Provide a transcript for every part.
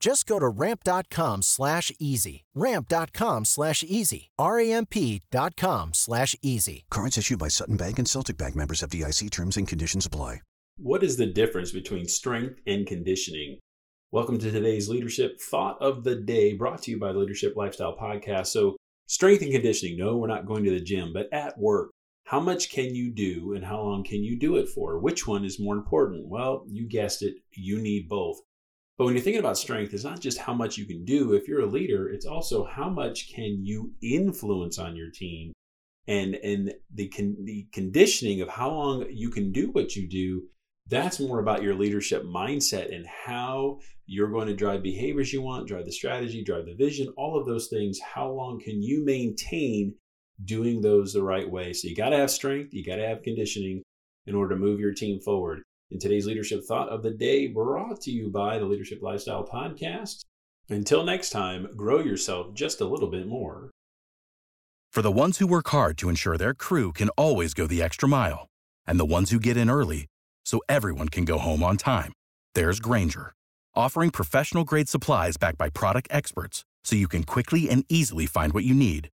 Just go to ramp.com slash easy. Ramp.com slash easy. R-A-M-P.com slash easy. Cards issued by Sutton Bank and Celtic Bank members FDIC terms and conditions apply. What is the difference between strength and conditioning? Welcome to today's leadership thought of the day brought to you by the Leadership Lifestyle Podcast. So, strength and conditioning. No, we're not going to the gym, but at work, how much can you do and how long can you do it for? Which one is more important? Well, you guessed it, you need both. But when you're thinking about strength, it's not just how much you can do. If you're a leader, it's also how much can you influence on your team, and and the con- the conditioning of how long you can do what you do. That's more about your leadership mindset and how you're going to drive behaviors you want, drive the strategy, drive the vision, all of those things. How long can you maintain doing those the right way? So you got to have strength, you got to have conditioning in order to move your team forward. In today's leadership thought of the day, brought to you by the Leadership Lifestyle Podcast. Until next time, grow yourself just a little bit more. For the ones who work hard to ensure their crew can always go the extra mile, and the ones who get in early so everyone can go home on time, there's Grainger, offering professional grade supplies backed by product experts so you can quickly and easily find what you need.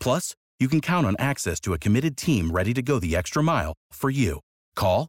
Plus, you can count on access to a committed team ready to go the extra mile for you. Call,